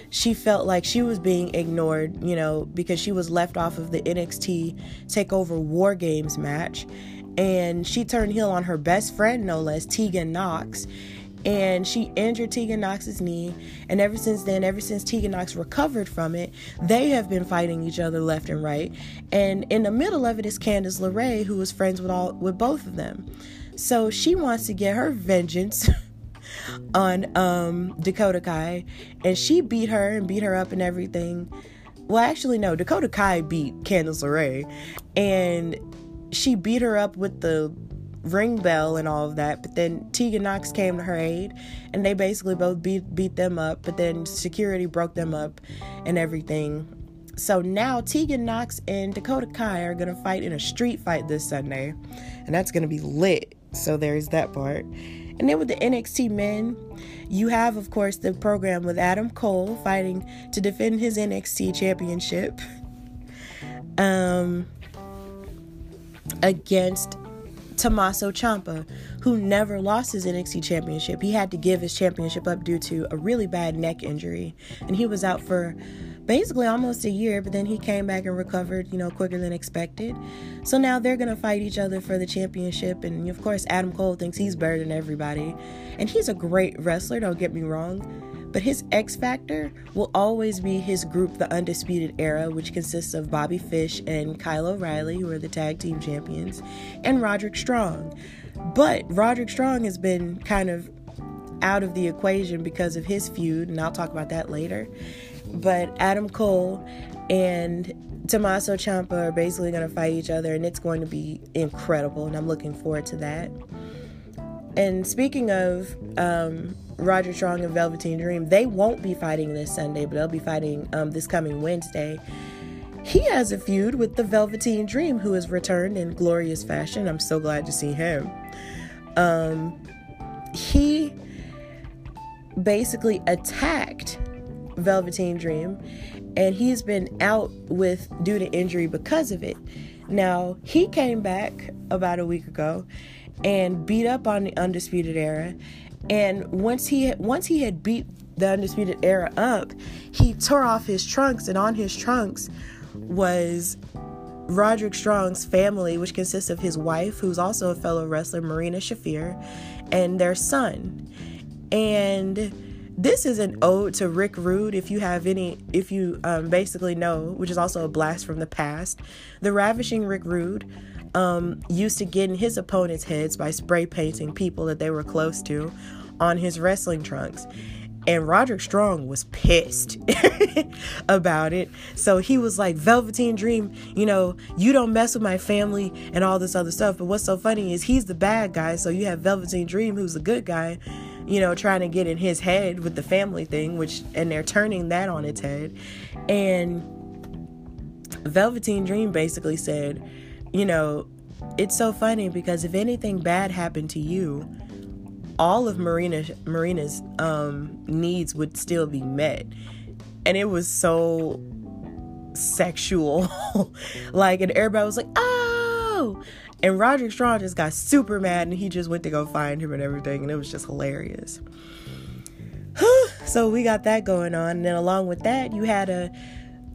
she felt like she was being ignored, you know, because she was left off of the NXT Takeover War Games match, and she turned heel on her best friend, no less, Tegan Nox. And she injured Tegan Nox's knee, and ever since then, ever since Tegan Nox recovered from it, they have been fighting each other left and right. And in the middle of it is Candice LeRae, who was friends with all with both of them. So she wants to get her vengeance on um, Dakota Kai, and she beat her and beat her up and everything. Well, actually, no, Dakota Kai beat Candice LeRae, and she beat her up with the ring bell and all of that. But then Tegan Nox came to her aid, and they basically both beat beat them up. But then security broke them up and everything. So now Tegan Nox and Dakota Kai are gonna fight in a street fight this Sunday, and that's gonna be lit. So there's that part. And then with the NXT men, you have, of course, the program with Adam Cole fighting to defend his NXT championship um, against Tommaso Ciampa, who never lost his NXT championship. He had to give his championship up due to a really bad neck injury, and he was out for basically almost a year, but then he came back and recovered, you know, quicker than expected. So now they're going to fight each other for the championship. And of course, Adam Cole thinks he's better than everybody. And he's a great wrestler, don't get me wrong. But his X Factor will always be his group, the Undisputed Era, which consists of Bobby Fish and Kyle O'Reilly, who are the tag team champions, and Roderick Strong. But Roderick Strong has been kind of out of the equation because of his feud, and I'll talk about that later. But Adam Cole and Tommaso Ciampa are basically going to fight each other, and it's going to be incredible, and I'm looking forward to that. And speaking of um, Roger Strong and Velveteen Dream, they won't be fighting this Sunday, but they'll be fighting um, this coming Wednesday. He has a feud with the Velveteen Dream, who has returned in glorious fashion. I'm so glad to see him. Um, he basically attacked Velveteen Dream, and he's been out with due to injury because of it. Now, he came back about a week ago and beat up on the Undisputed Era. And once he once he had beat the Undisputed Era up, he tore off his trunks, and on his trunks was Roderick Strong's family, which consists of his wife, who's also a fellow wrestler, Marina Shafir, and their son. And this is an ode to Rick Rude. If you have any, if you um, basically know, which is also a blast from the past, the ravishing Rick Rude um, used to get in his opponents' heads by spray painting people that they were close to on his wrestling trunks. And Roderick Strong was pissed about it. So he was like, Velveteen Dream, you know, you don't mess with my family and all this other stuff. But what's so funny is he's the bad guy. So you have Velveteen Dream, who's the good guy you know, trying to get in his head with the family thing, which, and they're turning that on its head. And Velveteen Dream basically said, you know, it's so funny because if anything bad happened to you, all of Marina Marina's um, needs would still be met, and it was so sexual. like, and everybody was like, "Oh, and Roderick Strong just got super mad and he just went to go find him and everything. And it was just hilarious. so we got that going on. And then along with that, you had a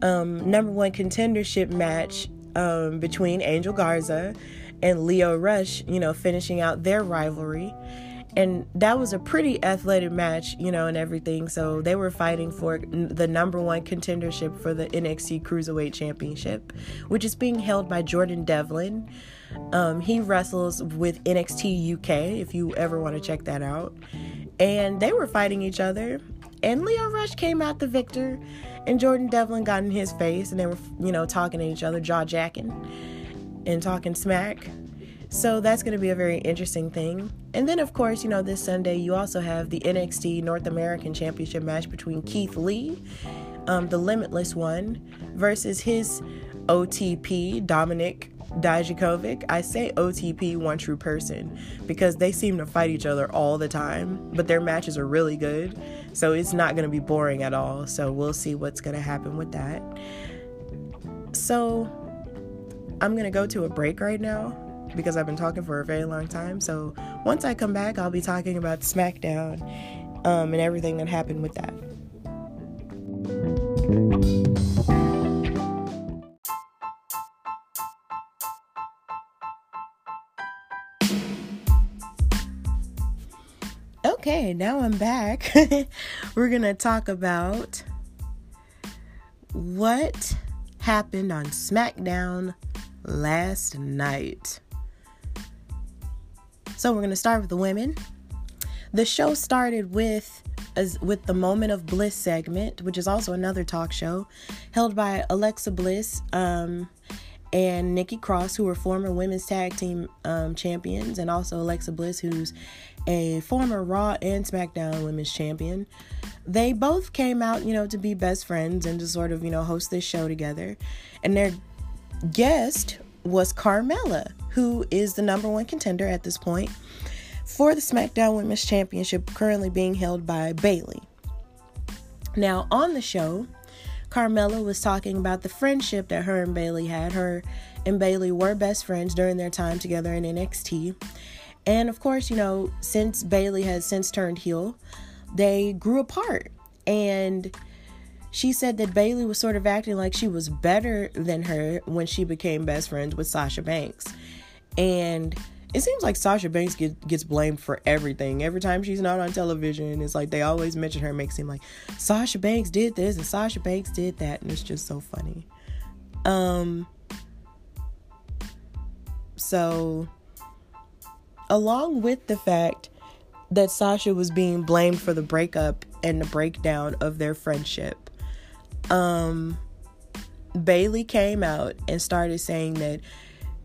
um, number one contendership match um, between Angel Garza and Lio Rush, you know, finishing out their rivalry. And that was a pretty athletic match, you know, and everything. So they were fighting for the number one contendership for the NXT Cruiserweight Championship, which is being held by Jordan Devlin. Um, he wrestles with NXT UK if you ever want to check that out. And they were fighting each other. And Lio Rush came out the victor. And Jordan Devlin got in his face and they were, you know, talking to each other, jaw jacking and talking smack. So that's going to be a very interesting thing. And then, of course, you know, this Sunday you also have the NXT North American Championship match between Keith Lee, um, the Limitless one, versus his OTP, Dominik Dijakovic, I say OTP one true person because they seem to fight each other all the time, but their matches are really good. So it's not going to be boring at all. So we'll see what's going to happen with that. So I'm going to go to a break right now because I've been talking for a very long time. So once I come back, I'll be talking about SmackDown um, and everything that happened with that. Okay, now I'm back. We're going to talk about what happened on SmackDown last night. So, we're going to start with the women. The show started with as with the Moment of Bliss segment, which is also another talk show held by Alexa Bliss um, and Nikki Cross, who were former women's tag team um, champions, and also Alexa Bliss, who's a former Raw and SmackDown women's champion. They both came out, you know, to be best friends and to sort of, you know, host this show together. And their guest was Carmella, who is the number one contender at this point for the SmackDown Women's Championship, currently being held by Bayley. Now, on the show, Carmella was talking about the friendship that her and Bayley had. Her and Bayley were best friends during their time together in NXT. And of course, you know, since Bayley has since turned heel, they grew apart. And she said that Bayley was sort of acting like she was better than her when she became best friends with Sasha Banks. And it seems like Sasha Banks get, gets blamed for everything. Every time she's not on television, it's like they always mention her, makes seem like Sasha Banks did this and Sasha Banks did that, and it's just so funny. Um, so along with the fact that Sasha was being blamed for the breakup and the breakdown of their friendship. Um Bayley came out and started saying that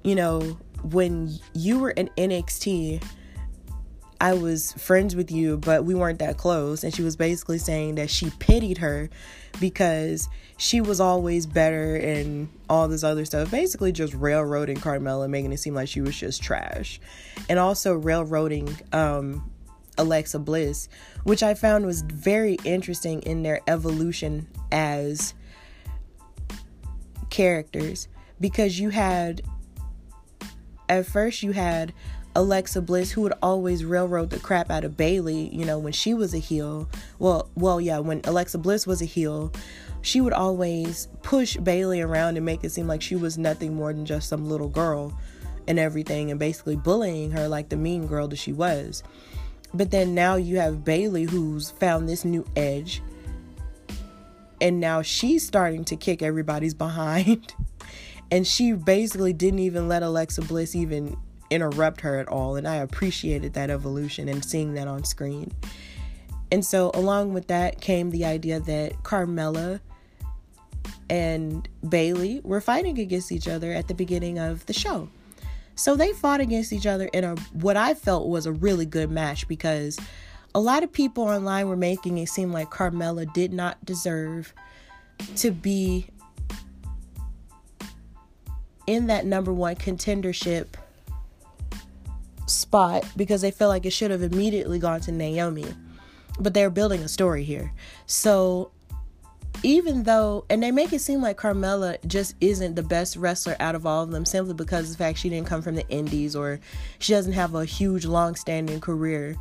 you know, when you were in NXT, I was friends with you, but we weren't that close. And she was basically saying that she pitied her because she was always better and all this other stuff. Basically, just railroading Carmella, making it seem like she was just trash. And also railroading um, Alexa Bliss, which I found was very interesting in their evolution as characters because you had, at first, you had Alexa Bliss, who would always railroad the crap out of Bayley, you know, when she was a heel. Well, well, yeah, when Alexa Bliss was a heel, she would always push Bayley around and make it seem like she was nothing more than just some little girl and everything, and basically bullying her like the mean girl that she was. But then now you have Bayley who's found this new edge, and now she's starting to kick everybody's behind. and she basically didn't even let Alexa Bliss even interrupt her at all. And I appreciated that evolution and seeing that on screen. And so, along with that, came the idea that Carmella and Bayley were fighting against each other at the beginning of the show. So they fought against each other in a what I felt was a really good match because a lot of people online were making it seem like Carmella did not deserve to be in that number one contendership spot because they feel like it should have immediately gone to Naomi. But they're building a story here. So even though, and they make it seem like Carmella just isn't the best wrestler out of all of them simply because of the fact she didn't come from the indies or she doesn't have a huge long standing career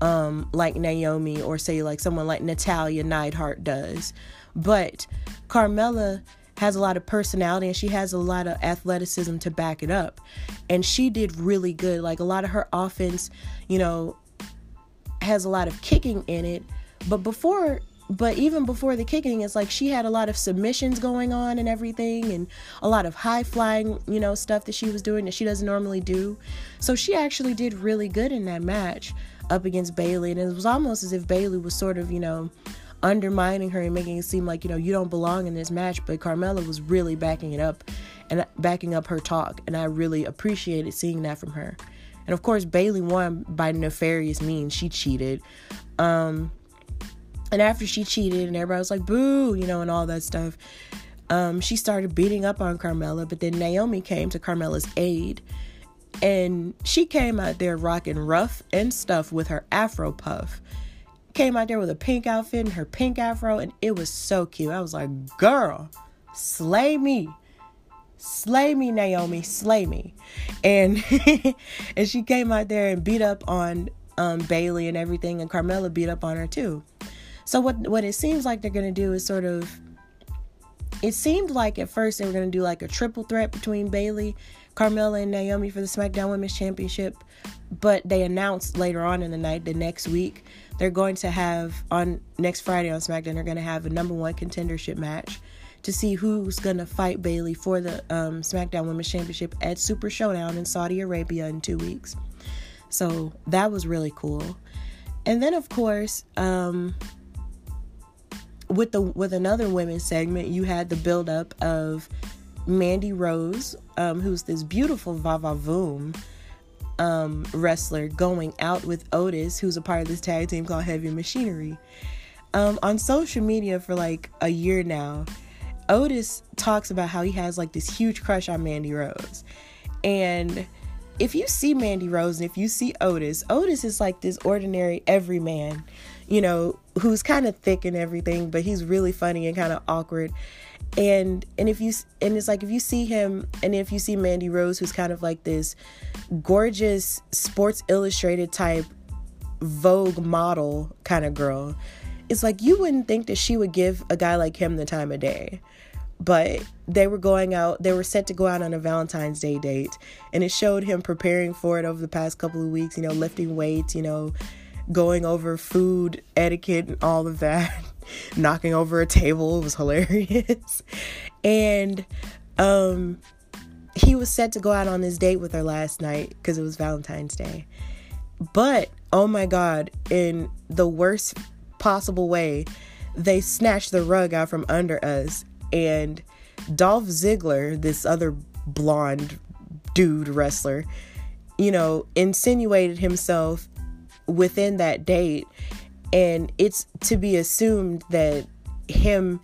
um, like Naomi or say like someone like Natalya Neidhart does. But Carmella has a lot of personality and she has a lot of athleticism to back it up. And she did really good. Like a lot of her offense, you know, has a lot of kicking in it. But before but even before the kicking it's like she had a lot of submissions going on and everything and a lot of high flying you know stuff that she was doing that she doesn't normally do so she actually did really good in that match up against Bayley, and it was almost as if Bayley was sort of you know undermining her and making it seem like you know you don't belong in this match but carmella was really backing it up and backing up her talk and i really appreciated seeing that from her. And of course Bayley won by nefarious means. She cheated. Um and after she cheated and everybody was like boo you know and all that stuff um she started beating up on carmella but then naomi came to carmella's aid and she came out there rocking rough and stuff with her afro puff came out there with a pink outfit and her pink afro, and it was so cute. I was like, girl, slay me. slay me, Naomi, slay me. And and she came out there and beat up on um, Bayley and everything, and Carmella beat up on her too. So what what it seems like they're gonna do is sort of. It seemed like at first they were gonna do like a triple threat between Bayley, Carmella, and Naomi for the SmackDown Women's Championship, but they announced later on in the night, the next week, they're going to have on next Friday on SmackDown, they're going to have a number one contendership match to see who's going to fight Bayley for the um, SmackDown Women's Championship at Super Showdown in Saudi Arabia in two weeks. So that was really cool. And then, of course, um, with the with another women's segment, you had the build up of Mandy Rose, um, who's this beautiful Vava Voom um, wrestler, going out with Otis, who's a part of this tag team called Heavy Machinery. Um, on social media for like a year now, Otis talks about how he has like this huge crush on Mandy Rose. And if you see Mandy Rose and if you see Otis, Otis is like this ordinary everyman, you know, who's kind of thick and everything, but he's really funny and kind of awkward. And and if you and it's like if you see him and if you see Mandy Rose who's kind of like this gorgeous Sports Illustrated type Vogue model kind of girl, it's like you wouldn't think that she would give a guy like him the time of day. But they were going out they were set to go out on a valentine's day date and it showed him preparing for it over the past couple of weeks you know lifting weights you know going over food etiquette and all of that knocking over a table it was hilarious. And um he was set to go out on this date with her last night because it was valentine's day. But oh my god in the worst possible way they snatched the rug out from under us and Dolph Ziggler, this other blonde dude wrestler, you know, insinuated himself within that date. And it's to be assumed that him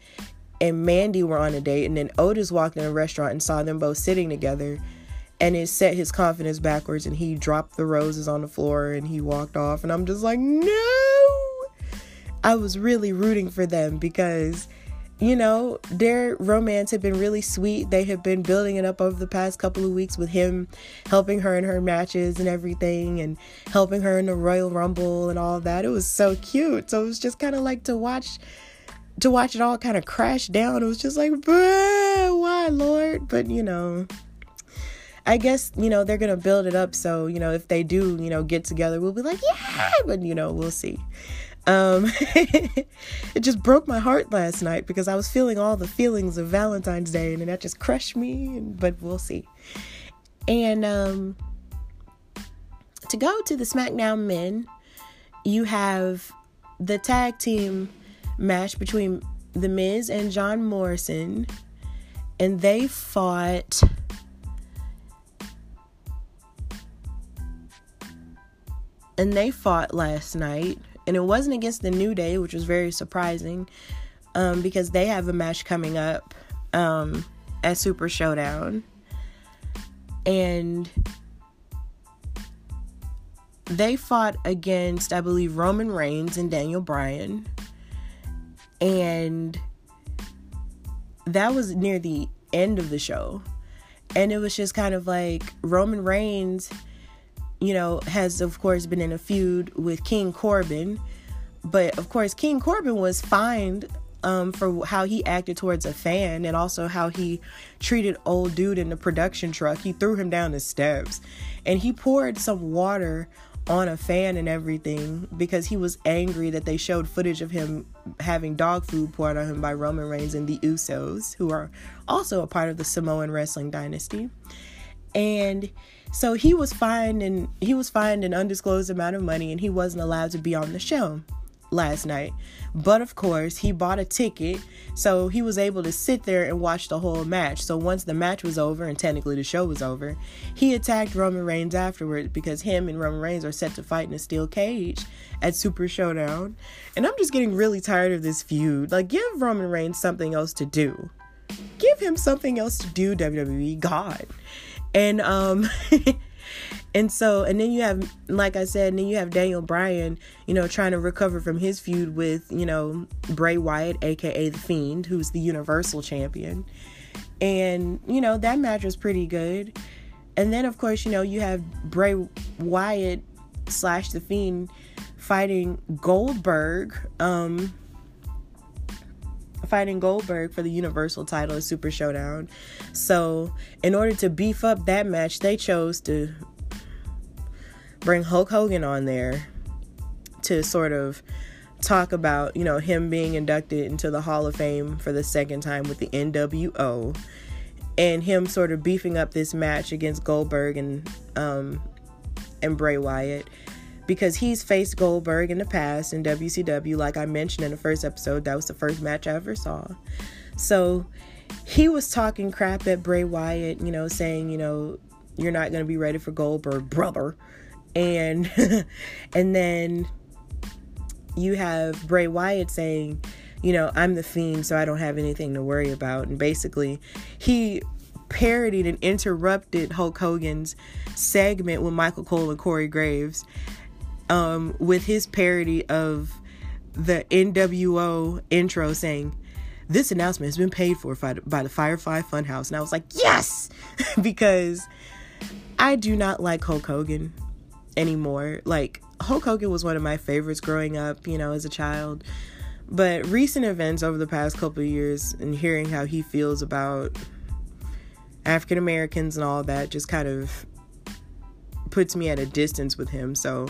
and Mandy were on a date, and then Otis walked in a restaurant and saw them both sitting together. And it set his confidence backwards, and he dropped the roses on the floor and he walked off. And I'm just like, no! I was really rooting for them because you know, their romance had been really sweet. They had been building it up over the past couple of weeks with him helping her in her matches and everything and helping her in the Royal Rumble and all that. It was so cute. So it was just kind of like to watch to watch it all kind of crash down. It was just like, why, Lord? But you know, I guess, you know, they're going to build it up. So, you know, if they do, you know, get together, we'll be like, yeah, but, you know, we'll see. Um, it just broke my heart last night because I was feeling all the feelings of Valentine's Day and that just crushed me, but we'll see. And um, to go to the SmackDown men, you have the tag team match between The Miz and John Morrison, and they fought. And they fought last night and it wasn't against the New Day, which was very surprising um, because they have a match coming up um, at Super Showdown. And they fought against, I believe, Roman Reigns and Daniel Bryan. And that was near the end of the show. And it was just kind of like Roman Reigns you know, has of course been in a feud with King Corbin. But of course, King Corbin was fined um, for how he acted towards a fan and also how he treated old dude in the production truck. He threw him down the steps and he poured some water on a fan and everything because he was angry that they showed footage of him having dog food poured on him by Roman Reigns and the Usos, who are also a part of the Samoan wrestling dynasty. And so he was fined and he was fined an undisclosed amount of money and he wasn't allowed to be on the show last night. But of course, he bought a ticket, so he was able to sit there and watch the whole match. So once the match was over and technically the show was over, he attacked Roman Reigns afterwards because him and Roman Reigns are set to fight in a steel cage at Super Showdown. And I'm just getting really tired of this feud. Like give Roman Reigns something else to do. Give him something else to do, WWE. God and um and so and then you have like i said and then you have daniel bryan you know trying to recover from his feud with you know bray wyatt aka the fiend who's the universal champion And, you know, that match was pretty good. And then, of course, you know, you have Bray Wyatt slash The Fiend fighting Goldberg. Um, fighting Goldberg for the Universal title at Super Showdown. So, in order to beef up that match, they chose to bring Hulk Hogan on there to sort of talk about, you know, him being inducted into the Hall of Fame for the second time with the NWO and him sort of beefing up this match against Goldberg and um and Bray Wyatt because he's faced Goldberg in the past in WCW like I mentioned in the first episode that was the first match I ever saw. So he was talking crap at Bray Wyatt, you know, saying, you know, you're not going to be ready for Goldberg, brother. And and then you have Bray Wyatt saying, you know, I'm the fiend, so I don't have anything to worry about. And basically, he parodied and interrupted Hulk Hogan's segment with Michael Cole and Corey Graves um, with his parody of the NWO intro saying, This announcement has been paid for by the Firefly Funhouse. And I was like, Yes! because I do not like Hulk Hogan anymore. Like, Hulk Hogan was one of my favorites growing up, you know, as a child. But recent events over the past couple years and hearing how he feels about African Americans and all that just kind of puts me at a distance with him. So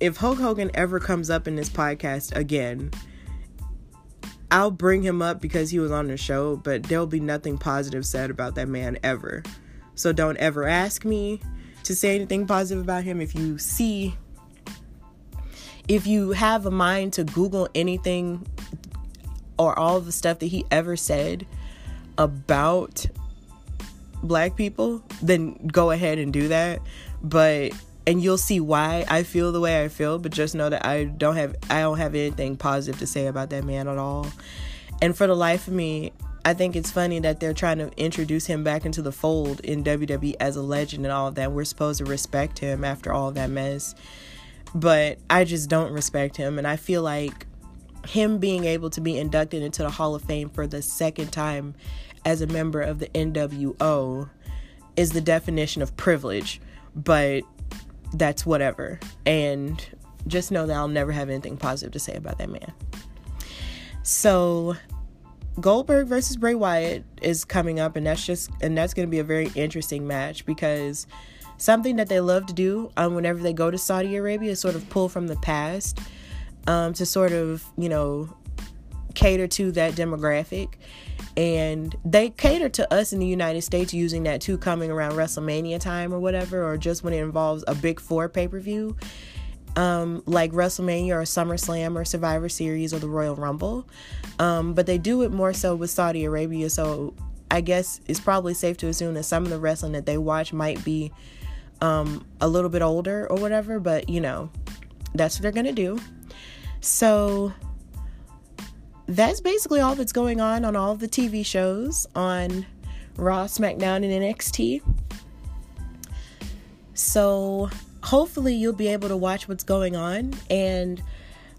if Hulk Hogan ever comes up in this podcast again, I'll bring him up because he was on the show, but there'll be nothing positive said about that man ever. So don't ever ask me to say anything positive about him. If you see if you have a mind to Google anything or all the stuff that he ever said about black people, then go ahead and do that. But and you'll see why I feel the way I feel, but just know that I don't have I don't have anything positive to say about that man at all. And for the life of me, I think it's funny that they're trying to introduce him back into the fold in WWE as a legend and all that. We're supposed to respect him after all that mess but I just don't respect him. And I feel like him being able to be inducted into the Hall of Fame for the second time as a member of the NWO is the definition of privilege, but that's whatever. And just know that I'll never have anything positive to say about that man. So, Goldberg versus Bray Wyatt is coming up, and that's just, and that's going to be a very interesting match because something that they love to do um, whenever they go to Saudi Arabia is sort of pull from the past um, to sort of, you know, cater to that demographic. And they cater to us in the United States using that too, coming around WrestleMania time or whatever, or just when it involves a big four pay per view. Um, like WrestleMania or SummerSlam or Survivor Series or the Royal Rumble. Um, but they do it more so with Saudi Arabia. So I guess it's probably safe to assume that some of the wrestling that they watch might be um, a little bit older or whatever, but you know, that's what they're gonna do. So that's basically all that's going on on all the TV shows on Raw, SmackDown, and NXT. So hopefully you'll be able to watch what's going on. And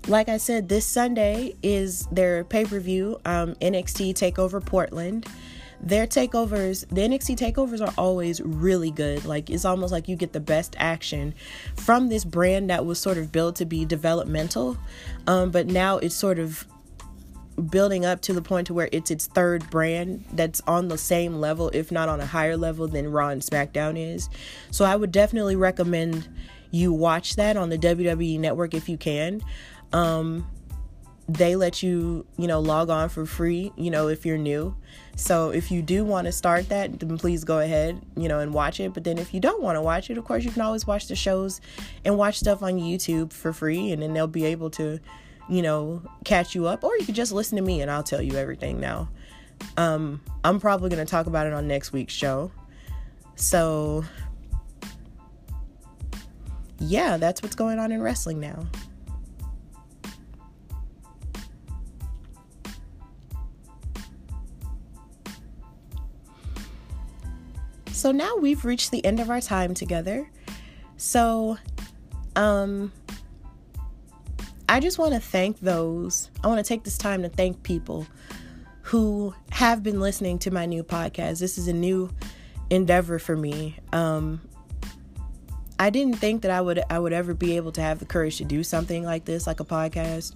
like I said, this Sunday is their pay per view, um, NXT Takeover Portland their takeovers, the NXT takeovers are always really good. Like it's almost like you get the best action from this brand that was sort of built to be developmental, um, but now it's sort of building up to the point to where it's its third brand that's on the same level, if not on a higher level than Raw and SmackDown is. So I would definitely recommend you watch that on the WWE network if you can. Um, they let you, you know, log on for free, you know, if you're new. So if you do want to start that, then please go ahead, you know, and watch it. But then if you don't want to watch it, of course, you can always watch the shows and watch stuff on YouTube for free, and then they'll be able to, you know, catch you up. Or you could just listen to me and I'll tell you everything now. Um, I'm probably going to talk about it on next week's show. So, yeah, that's what's going on in wrestling now. So now we've reached the end of our time together. So, um, I just want to thank those. I want to take this time to thank people who have been listening to my new podcast. This is a new endeavor for me. Um, I didn't think that I would I would ever be able to have the courage to do something like this, like a podcast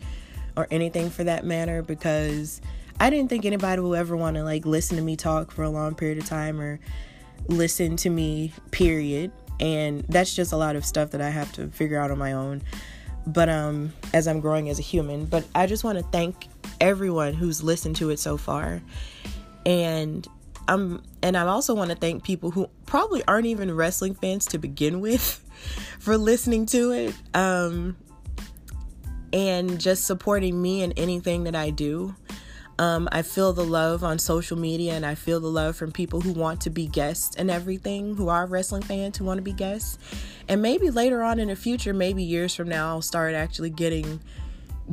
or anything for that matter, because I didn't think anybody would ever want to like listen to me talk for a long period of time or listen to me, period. And that's just a lot of stuff that I have to figure out on my own. But um as I'm growing as a human, but I just want to thank everyone who's listened to it so far. And I'm and I also want to thank people who probably aren't even wrestling fans to begin with for listening to it. Um and just supporting me in anything that I do. Um, I feel the love on social media and I feel the love from people who want to be guests and everything, who are wrestling fans who want to be guests. And maybe later on in the future, maybe years from now, I'll start actually getting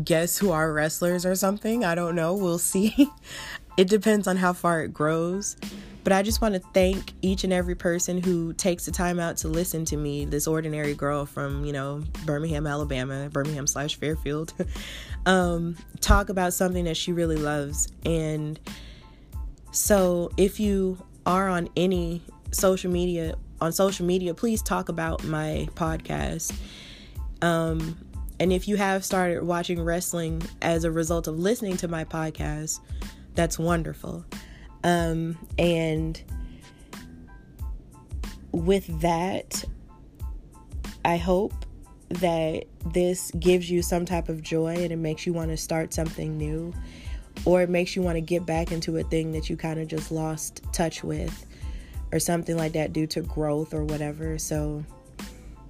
guests who are wrestlers or something. I don't know. We'll see. it depends on how far it grows. But I just want to thank each and every person who takes the time out to listen to me, this ordinary girl from, you know, Birmingham, Alabama, Birmingham slash Fairfield, um, talk about something that she really loves. And so if you are on any social media, on social media, please talk about my podcast. Um, and if you have started watching wrestling as a result of listening to my podcast, that's wonderful. Um, and with that, I hope that this gives you some type of joy and it makes you want to start something new or it makes you want to get back into a thing that you kind of just lost touch with or something like that due to growth or whatever. So,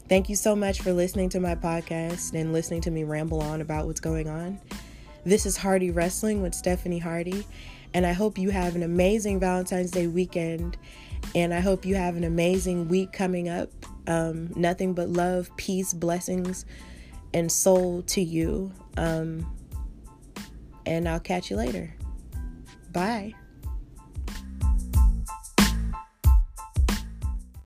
thank you so much for listening to my podcast and listening to me ramble on about what's going on. This is Hardy Wrestling with Stephanie Hardy. And I hope you have an amazing Valentine's Day weekend. And I hope you have an amazing week coming up. Um, nothing but love, peace, blessings, and soul to you. Um, and I'll catch you later. Bye.